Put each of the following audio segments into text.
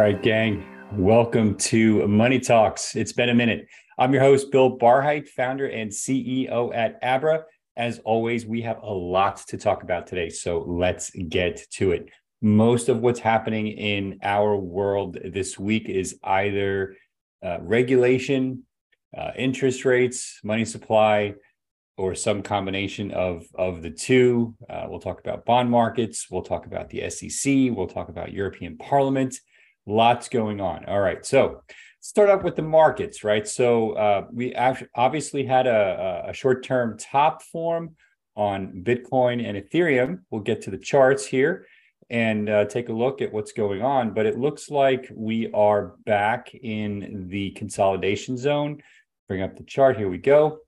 right, gang. Welcome to Money Talks. It's been a minute. I'm your host, Bill Barhydt, founder and CEO at Abra. As always, we have a lot to talk about today, so let's get to it. Most of what's happening in our world this week is either uh, regulation, uh, interest rates, money supply, or some combination of of the two. Uh, we'll talk about bond markets. We'll talk about the SEC. We'll talk about European Parliament. Lots going on. All right, so start off with the markets, right? So uh, we obviously had a, a short term top form on Bitcoin and Ethereum. We'll get to the charts here and uh, take a look at what's going on. But it looks like we are back in the consolidation zone. Bring up the chart. Here we go.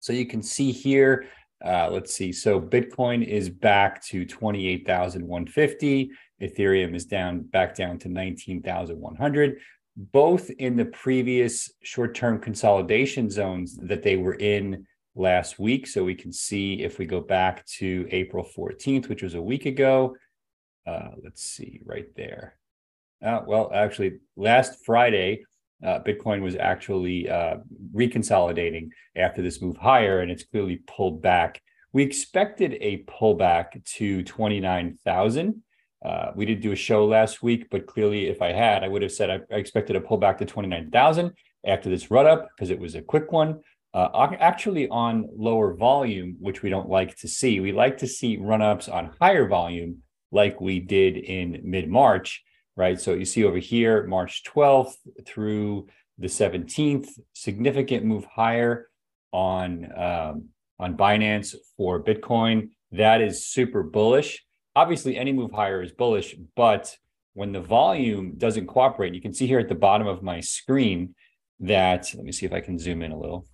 So you can see here, uh, let's see. So Bitcoin is back to 28,150. Ethereum is down back down to 19,100. Both in the previous short-term consolidation zones that they were in last week. So we can see if we go back to April 14th, which was a week ago. Uh, let's see right there. Uh, well, actually, last Friday, uh, Bitcoin was actually uh, reconsolidating after this move higher, and it's clearly pulled back. We expected a pullback to 29,000. Uh, we did do a show last week, but clearly, if I had, I would have said I, I expected a pullback to 29,000 after this run up because it was a quick one. Uh, actually, on lower volume, which we don't like to see, we like to see run ups on higher volume, like we did in mid March right? So you see over here, March 12th through the 17th, significant move higher on um, on Binance for Bitcoin. That is super bullish. Obviously, any move higher is bullish, but when the volume doesn't cooperate, you can see here at the bottom of my screen that let me see if I can zoom in a little.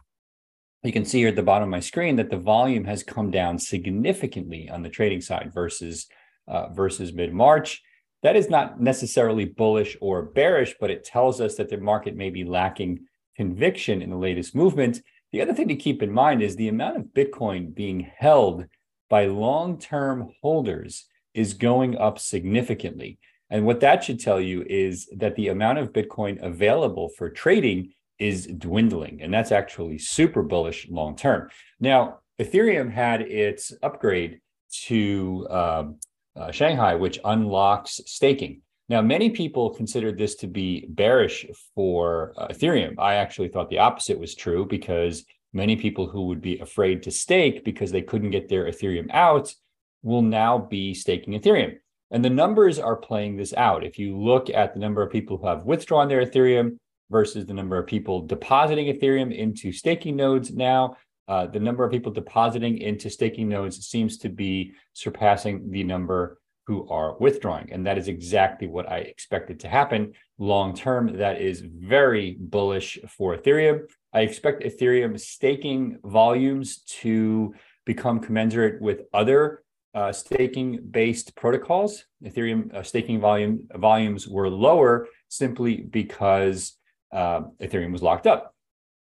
You can see here at the bottom of my screen that the volume has come down significantly on the trading side versus uh, versus mid March that is not necessarily bullish or bearish, but it tells us that the market may be lacking conviction in the latest movement. The other thing to keep in mind is the amount of Bitcoin being held by long term holders is going up significantly. And what that should tell you is that the amount of Bitcoin available for trading is dwindling. And that's actually super bullish long term. Now, Ethereum had its upgrade to um, uh, Shanghai, which unlocks staking. Now, many people considered this to be bearish for uh, Ethereum. I actually thought the opposite was true because many people who would be afraid to stake because they couldn't get their Ethereum out will now be staking Ethereum. And the numbers are playing this out. If you look at the number of people who have withdrawn their Ethereum versus the number of people depositing Ethereum into staking nodes now, uh, the number of people depositing into staking nodes seems to be surpassing the number who are withdrawing. And that is exactly what I expected to happen. Long term, that is very bullish for Ethereum. I expect Ethereum staking volumes to become commensurate with other uh, staking based protocols. Ethereum uh, staking volume volumes were lower simply because uh, Ethereum was locked up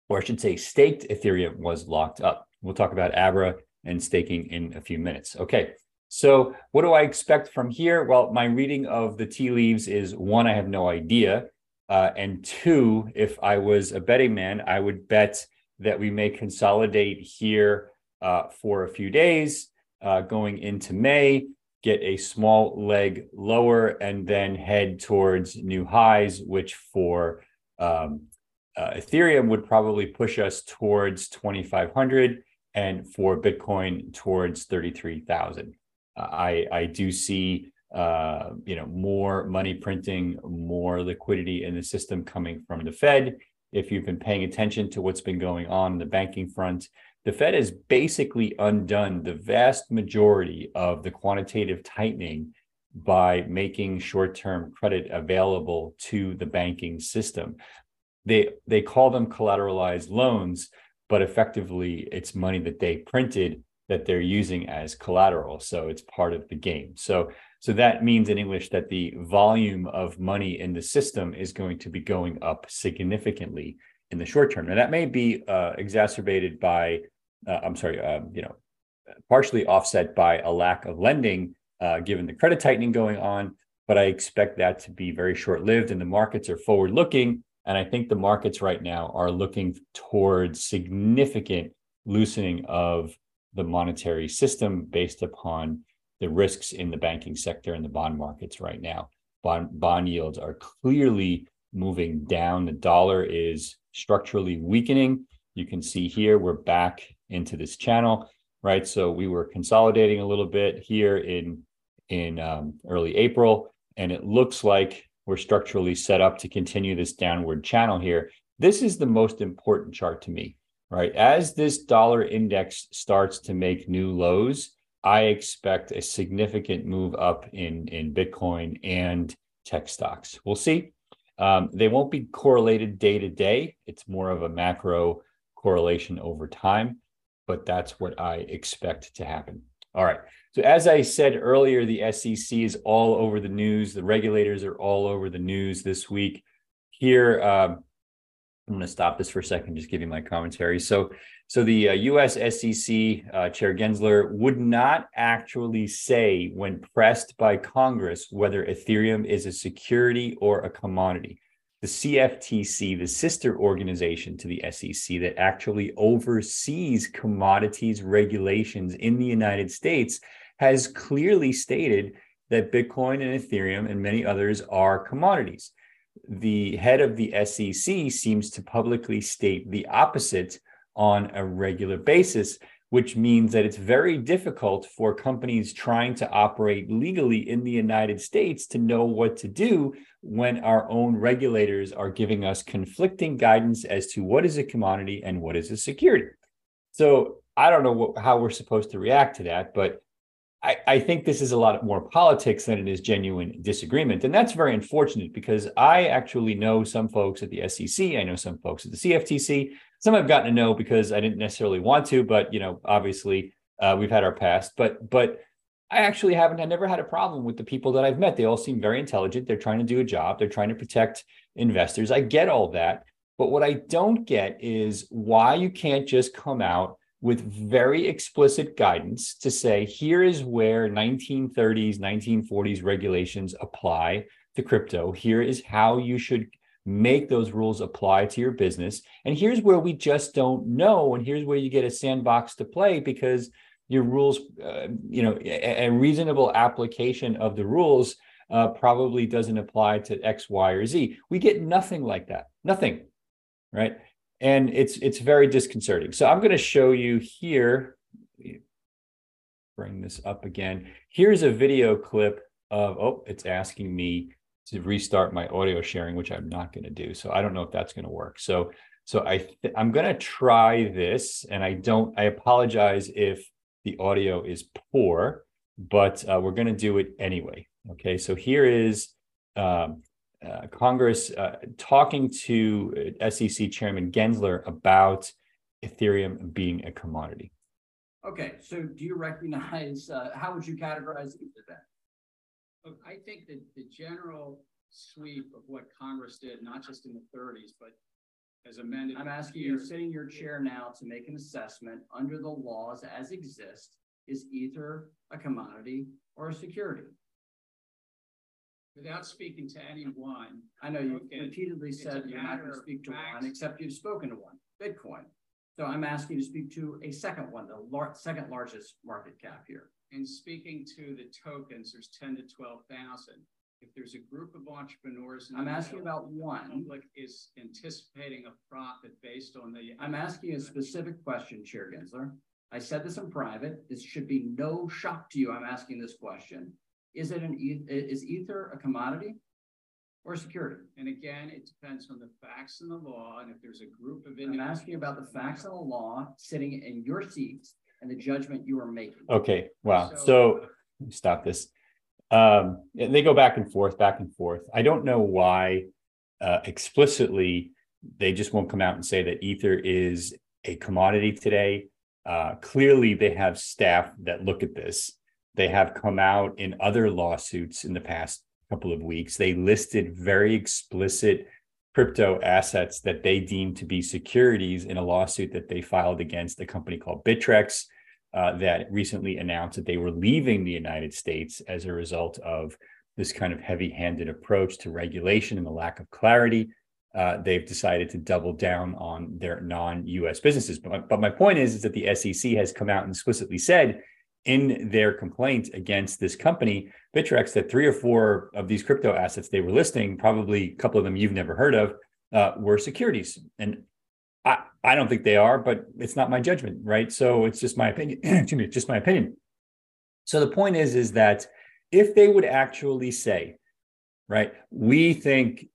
or I should say, staked Ethereum was locked up. We'll talk about Abra and staking in a few minutes. Okay. So, what do I expect from here? Well, my reading of the tea leaves is one, I have no idea. Uh, and two, if I was a betting man, I would bet that we may consolidate here uh, for a few days uh, going into May, get a small leg lower, and then head towards new highs, which for um, uh, Ethereum would probably push us towards 2,500 and for Bitcoin towards 33,000. Uh, I, I do see uh, you know more money printing, more liquidity in the system coming from the Fed. If you've been paying attention to what's been going on in the banking front, the Fed has basically undone the vast majority of the quantitative tightening by making short-term credit available to the banking system they they call them collateralized loans, but effectively it's money that they printed that they're using as collateral. So it's part of the game. So so that means in English that the volume of money in the system is going to be going up significantly in the short term. Now that may be uh, exacerbated by, uh, I'm sorry, uh, you know, partially offset by a lack of lending, uh, given the credit tightening going on, but I expect that to be very short lived. And the markets are forward looking. And I think the markets right now are looking towards significant loosening of the monetary system based upon the risks in the banking sector and the bond markets right now. Bond, bond yields are clearly moving down. The dollar is structurally weakening. You can see here we're back into this channel, right? So we were consolidating a little bit here in in um, early April, and it looks like we're structurally set up to continue this downward channel here. This is the most important chart to me, right? As this dollar index starts to make new lows, I expect a significant move up in in Bitcoin and tech stocks. We'll see. Um, they won't be correlated day to day. It's more of a macro correlation over time, but that's what I expect to happen. All right. So, as I said earlier, the SEC is all over the news. The regulators are all over the news this week. Here, um, I'm going to stop this for a second, just give you my commentary. So, so the uh, U.S. SEC uh, Chair Gensler would not actually say, when pressed by Congress, whether Ethereum is a security or a commodity. The CFTC, the sister organization to the SEC that actually oversees commodities regulations in the United States, has clearly stated that Bitcoin and Ethereum and many others are commodities the head of the SEC seems to publicly state the opposite on a regular basis, which means that it's very difficult for companies trying to operate legally in the United States to know what to do when our own regulators are giving us conflicting guidance as to what is a commodity and what is a security. So I don't know what, how we're supposed to react to that, but I, I, think this is a lot more politics than it is genuine disagreement. And that's very unfortunate because I actually know some folks at the SEC. I know some folks at the CFTC. Some I've gotten to know because I didn't necessarily want to, but you know, obviously uh, we've had our past. But but I actually haven't. I never had a problem with the people that I've met. They all seem very intelligent. They're trying to do a job. They're trying to protect investors. I get all that. But what I don't get is why you can't just come out with very explicit guidance to say here is where 1930s 1940s regulations apply to crypto. Here is how you should make those rules apply to your business. And here's where we just don't know and here's where you get a sandbox to play because your rules uh, you know a, a, reasonable application of the rules uh, probably doesn't apply to x y or z. We get nothing like that. Nothing right and it's it's very disconcerting. So I'm going to show you here. Bring this up again. Here's a video clip of oh, it's asking me to restart my audio sharing, which I'm not going to do. So I don't know if that's going to work. So so I th- I'm going to try this, and I don't. I apologize if the audio is poor, but uh, we're going to do it anyway. Okay. So here is um, uh, Congress uh, talking to uh, SEC Chairman Gensler about Ethereum being a commodity. Okay, so do you recognize, uh, how would you categorize Ether then? Look, I think that the general sweep of what Congress did, not just in the 30s, but as amended. I'm asking you, sitting in your chair now to make an assessment under the laws as exist, is Ether a commodity or a security? Without speaking to anyone. I know you've repeatedly said you're not going to speak to one, except you've spoken to one, Bitcoin. So I'm asking you to speak to a second one, the lar- second largest market cap here. In speaking to the tokens, there's 10 to 12,000. If there's a group of entrepreneurs, I'm asking about one. Public is anticipating a profit based on the. I'm asking a specific question, Chair Gensler. I said this in private. This should be no shock to you. I'm asking this question. Is it an is ether a commodity or security? And again, it depends on the facts and the law. And if there's a group of I'm asking about the facts and the law sitting in your seats and the judgment you are making. Okay. Wow. So, so stop this. Um, they go back and forth, back and forth. I don't know why uh, explicitly they just won't come out and say that ether is a commodity today. Uh, clearly, they have staff that look at this they have come out in other lawsuits in the past couple of weeks. They listed very explicit crypto assets that they deemed to be securities in a lawsuit that they filed against a company called Bittrex uh, that recently announced that they were leaving the United States as a result of this kind of heavy-handed approach to regulation and the lack of clarity, uh, they've decided to double down on their non-U.S. businesses. But, but my point is, is that the SEC has come out and explicitly said in their complaint against this company, Bittrex, that three or four of these crypto assets they were listing, probably a couple of them you've never heard of, uh, were securities. And I, I don't think they are, but it's not my judgment, right? So it's just my opinion. Excuse me, just my opinion. So the point is, is that if they would actually say, right, we think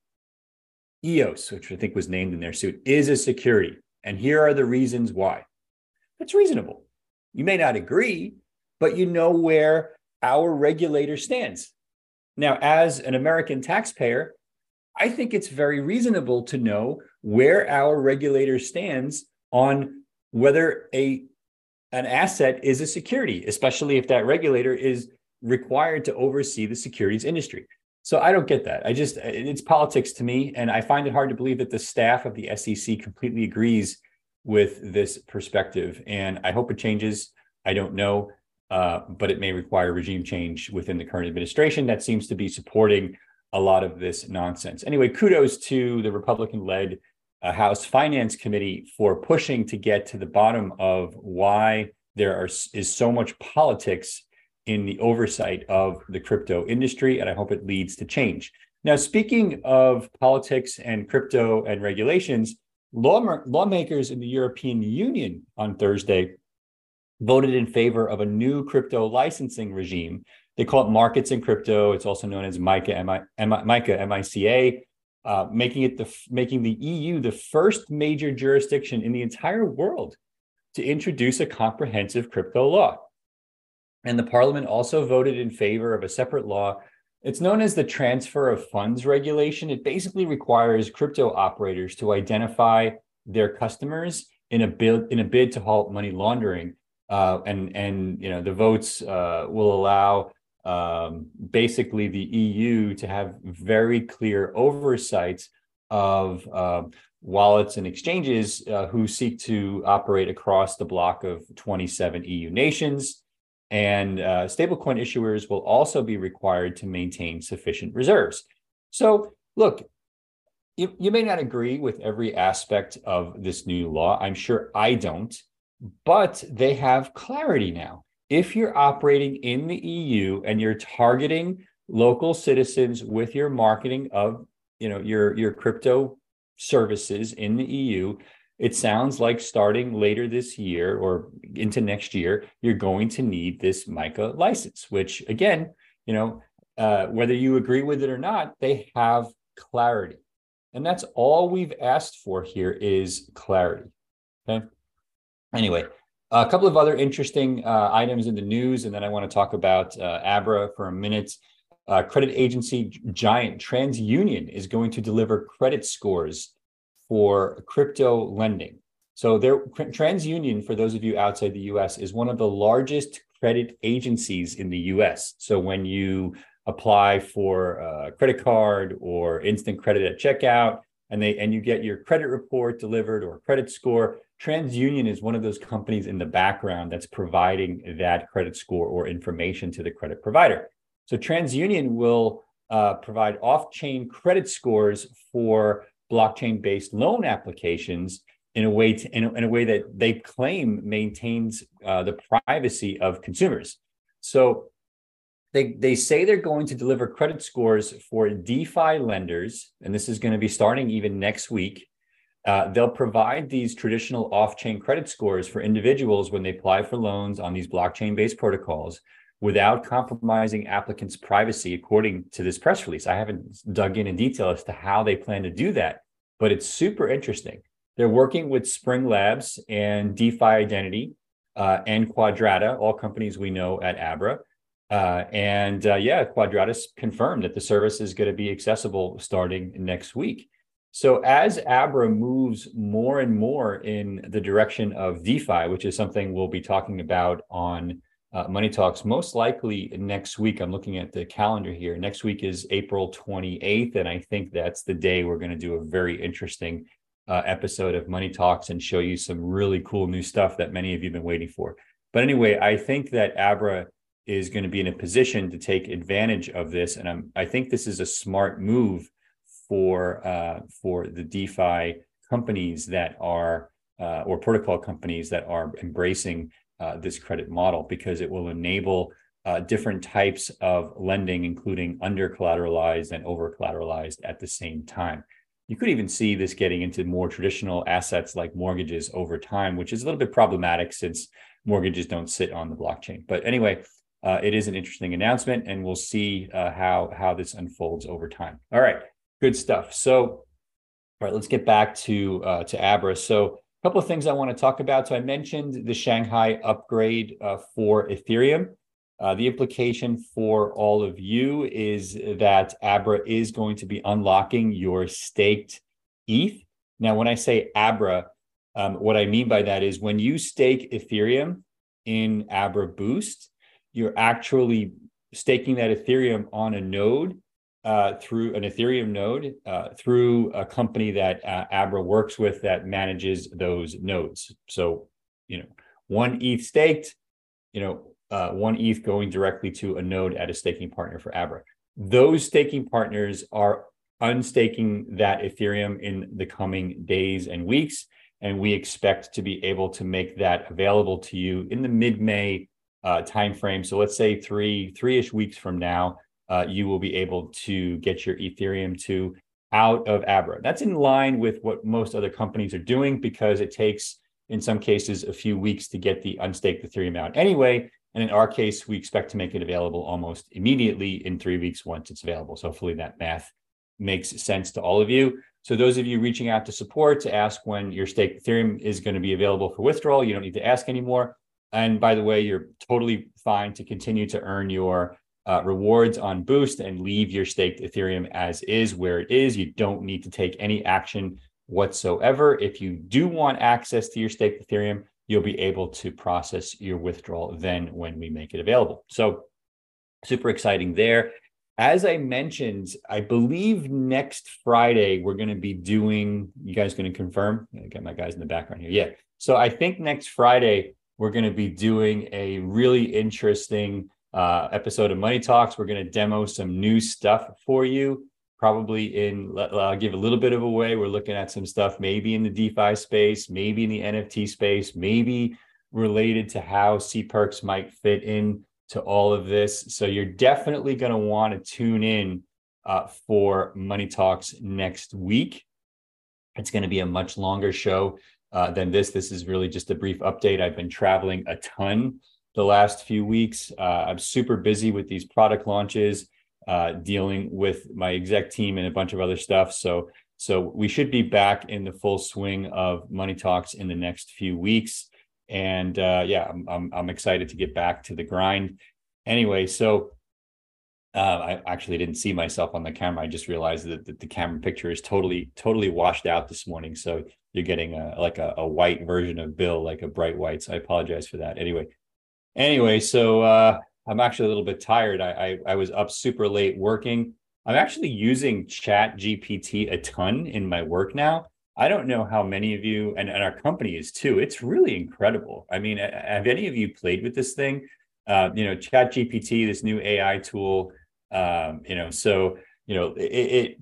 EOS, which I think was named in their suit, is a security, and here are the reasons why. That's reasonable. You may not agree, but you know where our regulator stands. Now, as an American taxpayer, I think it's very reasonable to know where our regulator stands on whether a an asset is a security, especially if that regulator is required to oversee the securities industry. So I don't get that. I just it's politics to me, and I find it hard to believe that the staff of the SEC completely agrees with this perspective. And I hope it changes. I don't know, uh, but it may require regime change within the current administration that seems to be supporting a lot of this nonsense. Anyway, kudos to the Republican-led uh, House Finance Committee for pushing to get to the bottom of why there are, is so much politics in the oversight of the crypto industry, and I hope it leads to change. Now, speaking of politics and crypto and regulations, law, lawmakers in the European Union on Thursday voted in favor of a new crypto licensing regime. They call it markets in crypto. It's also known as MICA, MICA, M-I-C-A, uh, making it the making the EU the first major jurisdiction in the entire world to introduce a comprehensive crypto law. And the parliament also voted in favor of a separate law. It's known as the transfer of funds regulation. It basically requires crypto operators to identify their customers in a bid in a bid to halt money laundering. Uh, and and you know the votes uh, will allow um, basically the EU to have very clear oversight of uh, wallets and exchanges uh, who seek to operate across the block of 27 EU nations. And uh, stablecoin issuers will also be required to maintain sufficient reserves. So, look, you, you may not agree with every aspect of this new law. I'm sure I don't, but they have clarity now. If you're operating in the EU and you're targeting local citizens with your marketing of you know your your crypto services in the EU, it sounds like starting later this year or into next year, you're going to need this MICA license, which again, you know, uh, whether you agree with it or not, they have clarity. And that's all we've asked for here is clarity. Okay. Anyway, a couple of other interesting uh, items in the news, and then I want to talk about uh, Abra for a minute. Uh, credit agency giant TransUnion is going to deliver credit scores for crypto lending. So there, TransUnion, for those of you outside the US, is one of the largest credit agencies in the US. So when you apply for a credit card or instant credit at checkout, and they and you get your credit report delivered or credit score, TransUnion is one of those companies in the background that's providing that credit score or information to the credit provider. So TransUnion will uh, provide off-chain credit scores for blockchain-based loan applications in a way to, in, a, in a way that they claim maintains uh, the privacy of consumers. So they, they say they're going to deliver credit scores for DeFi lenders, and this is going to be starting even next week. Uh, they'll provide these traditional off-chain credit scores for individuals when they apply for loans on these blockchain-based protocols without compromising applicants' privacy, according to this press release. I haven't dug in in detail as to how they plan to do that, but it's super interesting. They're working with Spring Labs and DeFi Identity uh, and Quadrata, all companies we know at Abra. Uh, and uh, yeah, Quadratus confirmed that the service is going to be accessible starting next week. So as Abra moves more and more in the direction of DeFi, which is something we'll be talking about on uh, Money Talks most likely next week. I'm looking at the calendar here. Next week is April 28th, and I think that's the day we're going to do a very interesting uh, episode of Money Talks and show you some really cool new stuff that many of you have been waiting for. But anyway, I think that Abra is going to be in a position to take advantage of this. And I'm, I think this is a smart move for uh, for the DeFi companies that are uh, or protocol companies that are embracing uh, this credit model because it will enable uh, different types of lending, including under collateralized and over collateralized at the same time. You could even see this getting into more traditional assets like mortgages over time, which is a little bit problematic since mortgages don't sit on the blockchain. But anyway, uh, it is an interesting announcement, and we'll see uh, how how this unfolds over time. All right, good stuff. So, all right, let's get back to uh, to Abra. So, a couple of things I want to talk about. So, I mentioned the Shanghai upgrade uh, for Ethereum. Uh, the implication for all of you is that Abra is going to be unlocking your staked ETH. Now, when I say Abra, um, what I mean by that is when you stake Ethereum in Abra Boost, you're actually staking that Ethereum on a node uh, through an Ethereum node uh, through a company that uh, Abra works with that manages those nodes. So, you know, one ETH staked, you know, uh, one ETH going directly to a node at a staking partner for Abra. Those staking partners are unstaking that Ethereum in the coming days and weeks. And we expect to be able to make that available to you in the mid-May uh, timeframe. So let's say three, three-ish weeks from now, uh, you will be able to get your Ethereum to out of Abra. That's in line with what most other companies are doing because it takes, in some cases, a few weeks to get the unstaked Ethereum out anyway. And in our case, we expect to make it available almost immediately in three weeks once it's available. So hopefully that math makes sense to all of you. So those of you reaching out to support to ask when your staked Ethereum is going to be available for withdrawal, you don't need to ask anymore. And by the way, you're totally fine to continue to earn your uh, rewards on Boost and leave your staked Ethereum as is where it is. You don't need to take any action whatsoever. If you do want access to your staked Ethereum, you'll be able to process your withdrawal then when we make it available. So super exciting there. As I mentioned, I believe next Friday we're going to be doing. You guys going to confirm? I got my guys in the background here. Yeah. So I think next Friday we're going to be doing a really interesting uh, episode of Money Talks. We're going to demo some new stuff for you probably in i'll give a little bit of a way. We're looking at some stuff maybe in the defi space maybe in the nft space maybe related to how cperks might fit in to all of this. So you're definitely going to want to tune in uh, for money talks next week. It's going to be a much longer show uh, than this. This is really just a brief update. I've been traveling a ton the last few weeks uh, i'm super busy with these product launches uh, dealing with my exec team and a bunch of other stuff. So so we should be back in the full swing of money talks in the next few weeks. And uh, yeah, I'm, I'm, I'm excited to get back to the grind. Anyway, so uh, I actually didn't see myself on the camera. I just realized that, that, the camera picture is totally totally washed out this morning. So you're getting a like a, a white version of Bill, like a bright white. So I apologize for that. Anyway, anyway, so uh, I'm actually a little bit tired. I, I, I was up super late working. I'm actually using Chat GPT a ton in my work now. I don't know how many of you and, and our company is too. It's really incredible. I mean, have any of you played with this thing? Uh, you know, Chat GPT, this new AI tool. Um, you know, so you know, it, it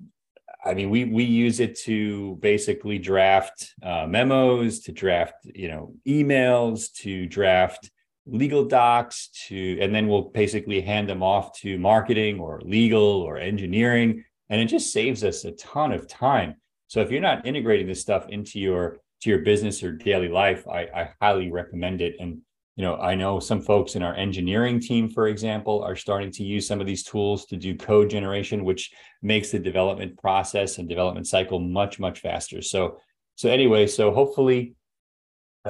I mean, we we use it to basically draft uh, memos, to draft you know emails, to draft legal docs to and then we'll basically hand them off to marketing or legal or engineering and it just saves us a ton of time. So if you're not integrating this stuff into your to your business or daily life i, I highly recommend it. And you know i know some folks in our engineering team for example are starting to use some of these tools to do code generation which makes the development process and development cycle much much faster. So so anyway so hopefully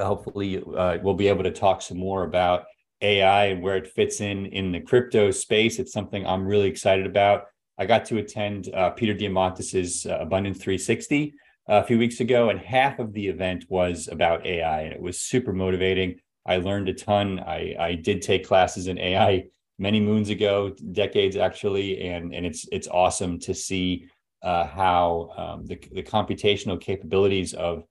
hopefully uh, we'll be able to talk some more about AI and where it fits in in the crypto space. It's something I'm really excited about. I got to attend uh, Peter Diamandis's uh, Abundance 360 uh, a few weeks ago, and half of the event was about AI, and it was super motivating. I learned a ton. I, I did take classes in AI many moons ago, decades actually, and and it's it's awesome to see uh, how um, the the computational capabilities of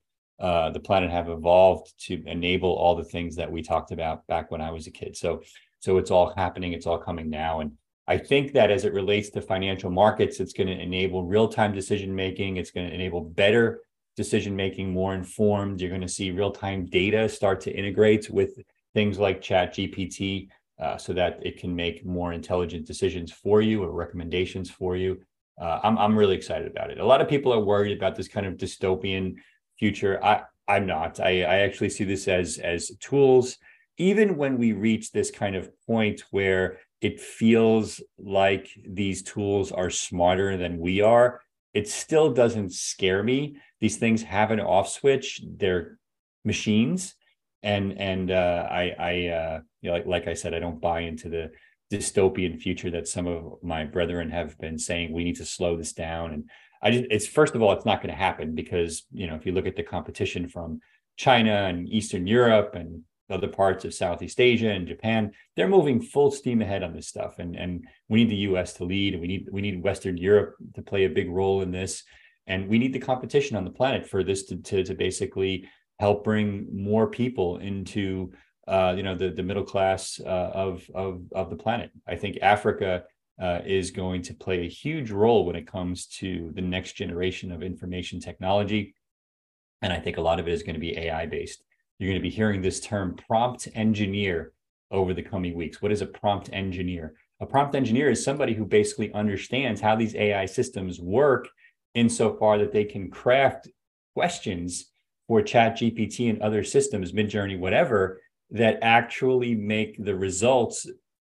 uh, the planet have evolved to enable all the things that we talked about back when I was a kid. So, So it's all happening, it's all coming now. And I think that as it relates to financial markets, it's going to enable real time decision making. It's going to enable better decision making, more informed. You're going to see real time data start to integrate with things like Chat GPT uh, so that it can make more intelligent decisions for you or recommendations for you. Uh, I'm, I'm really excited about it. A lot of people are worried about this kind of dystopian future. I, I'm not. I, I actually see this as as tools. Even when we reach this kind of point where it feels like these tools are smarter than we are, it still doesn't scare me. These things have an off switch. They're machines, and and uh, I I uh, you know, like like I said, I don't buy into the dystopian future that some of my brethren have been saying. We need to slow this down, and I just it's first of all, it's not going to happen because you know if you look at the competition from China and Eastern Europe and other parts of Southeast Asia and Japan, they're moving full steam ahead on this stuff. And, and we need the US to lead and we need we need Western Europe to play a big role in this. And we need the competition on the planet for this to, to, to basically help bring more people into uh, you know the, the middle class uh, of, of, of the planet. I think Africa uh, is going to play a huge role when it comes to the next generation of information technology. And I think a lot of it is going to be AI based. You're going to be hearing this term prompt engineer over the coming weeks. What is a prompt engineer? A prompt engineer is somebody who basically understands how these AI systems work insofar that they can craft questions for chat gpt and other systems midjourney whatever that actually make the results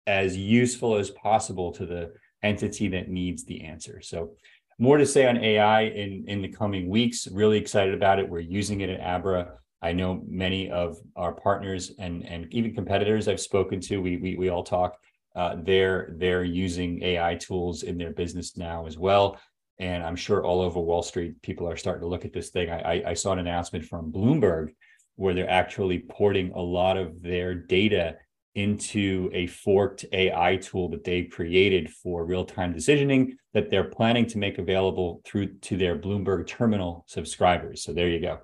as useful as possible to the entity that needs the answer so more to say on ai in in the coming weeks really excited about it we're using it at abra I know many of our partners and and even competitors I've spoken to. We we we all talk. Uh, they're they're using AI tools in their business now as well, and I'm sure all over Wall Street people are starting to look at this thing. I I saw an announcement from Bloomberg where they're actually porting a lot of their data into a forked AI tool that they created for real-time decisioning that they're planning to make available through to their Bloomberg terminal subscribers. So there you go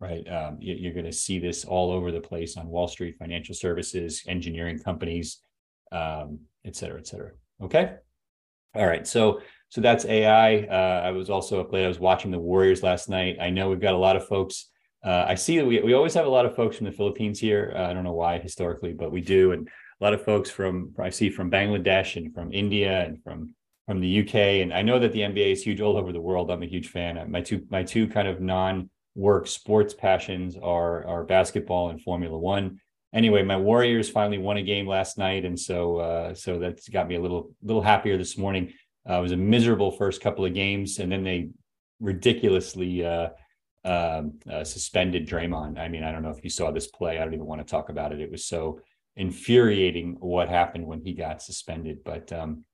right? Um, you, are going to see this all over the place on Wall Street, financial services, engineering companies, um, et cetera, et cetera. Okay. All right. So, so that's AI. Uh, I was also up late. I was watching the Warriors last night. I know we've got a lot of folks. Uh, I see that we, we always have a lot of folks from the Philippines here. Uh, I don't know why historically, but we do. And a lot of folks from, I see from Bangladesh and from India and from, from the UK. And I know that the NBA is huge all over the world. I'm a huge fan. My two, my two kind of non work sports passions are are basketball and Formula One. Anyway, my Warriors finally won a game last night, and so uh, so that's got me a little little happier this morning. Uh, it was a miserable first couple of games, and then they ridiculously uh, um, uh, suspended Draymond. I mean, I don't know if you saw this play. I don't even want to talk about it. It was so infuriating what happened when he got suspended. But um,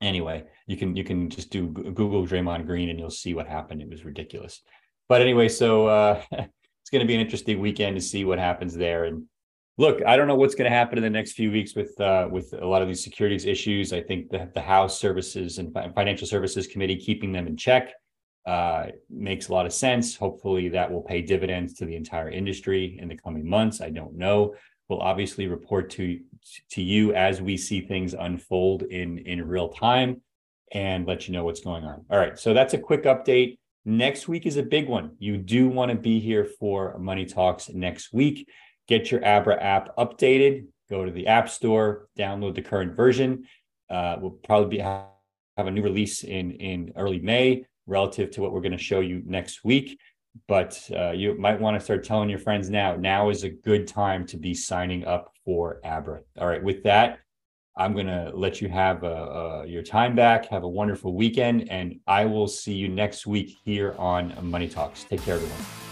anyway, you can you can just do Google Draymond Green, and you'll see what happened. It was ridiculous but anyway, so uh, it's going to be an interesting weekend to see what happens there. And look, I don't know what's going to happen in the next few weeks with uh, with a lot of these securities issues. I think the, the House Services and Financial Services Committee keeping them in check uh, makes a lot of sense. Hopefully, that will pay dividends to the entire industry in the coming months. I don't know. We'll obviously report to to you as we see things unfold in in real time and let you know what's going on. All right, so that's a quick update. Next week is a big one. You do want to be here for Money Talks next week. Get your Abra app updated. Go to the App Store, download the current version. Uh, we'll probably be, have a new release in in early May relative to what we're going to show you next week. But uh, you might want to start telling your friends now. Now is a good time to be signing up for Abra. All right. With that, I'm going to let you have uh, uh, your time back. Have a wonderful weekend, and I will see you next week here on Money Talks. Take care, everyone.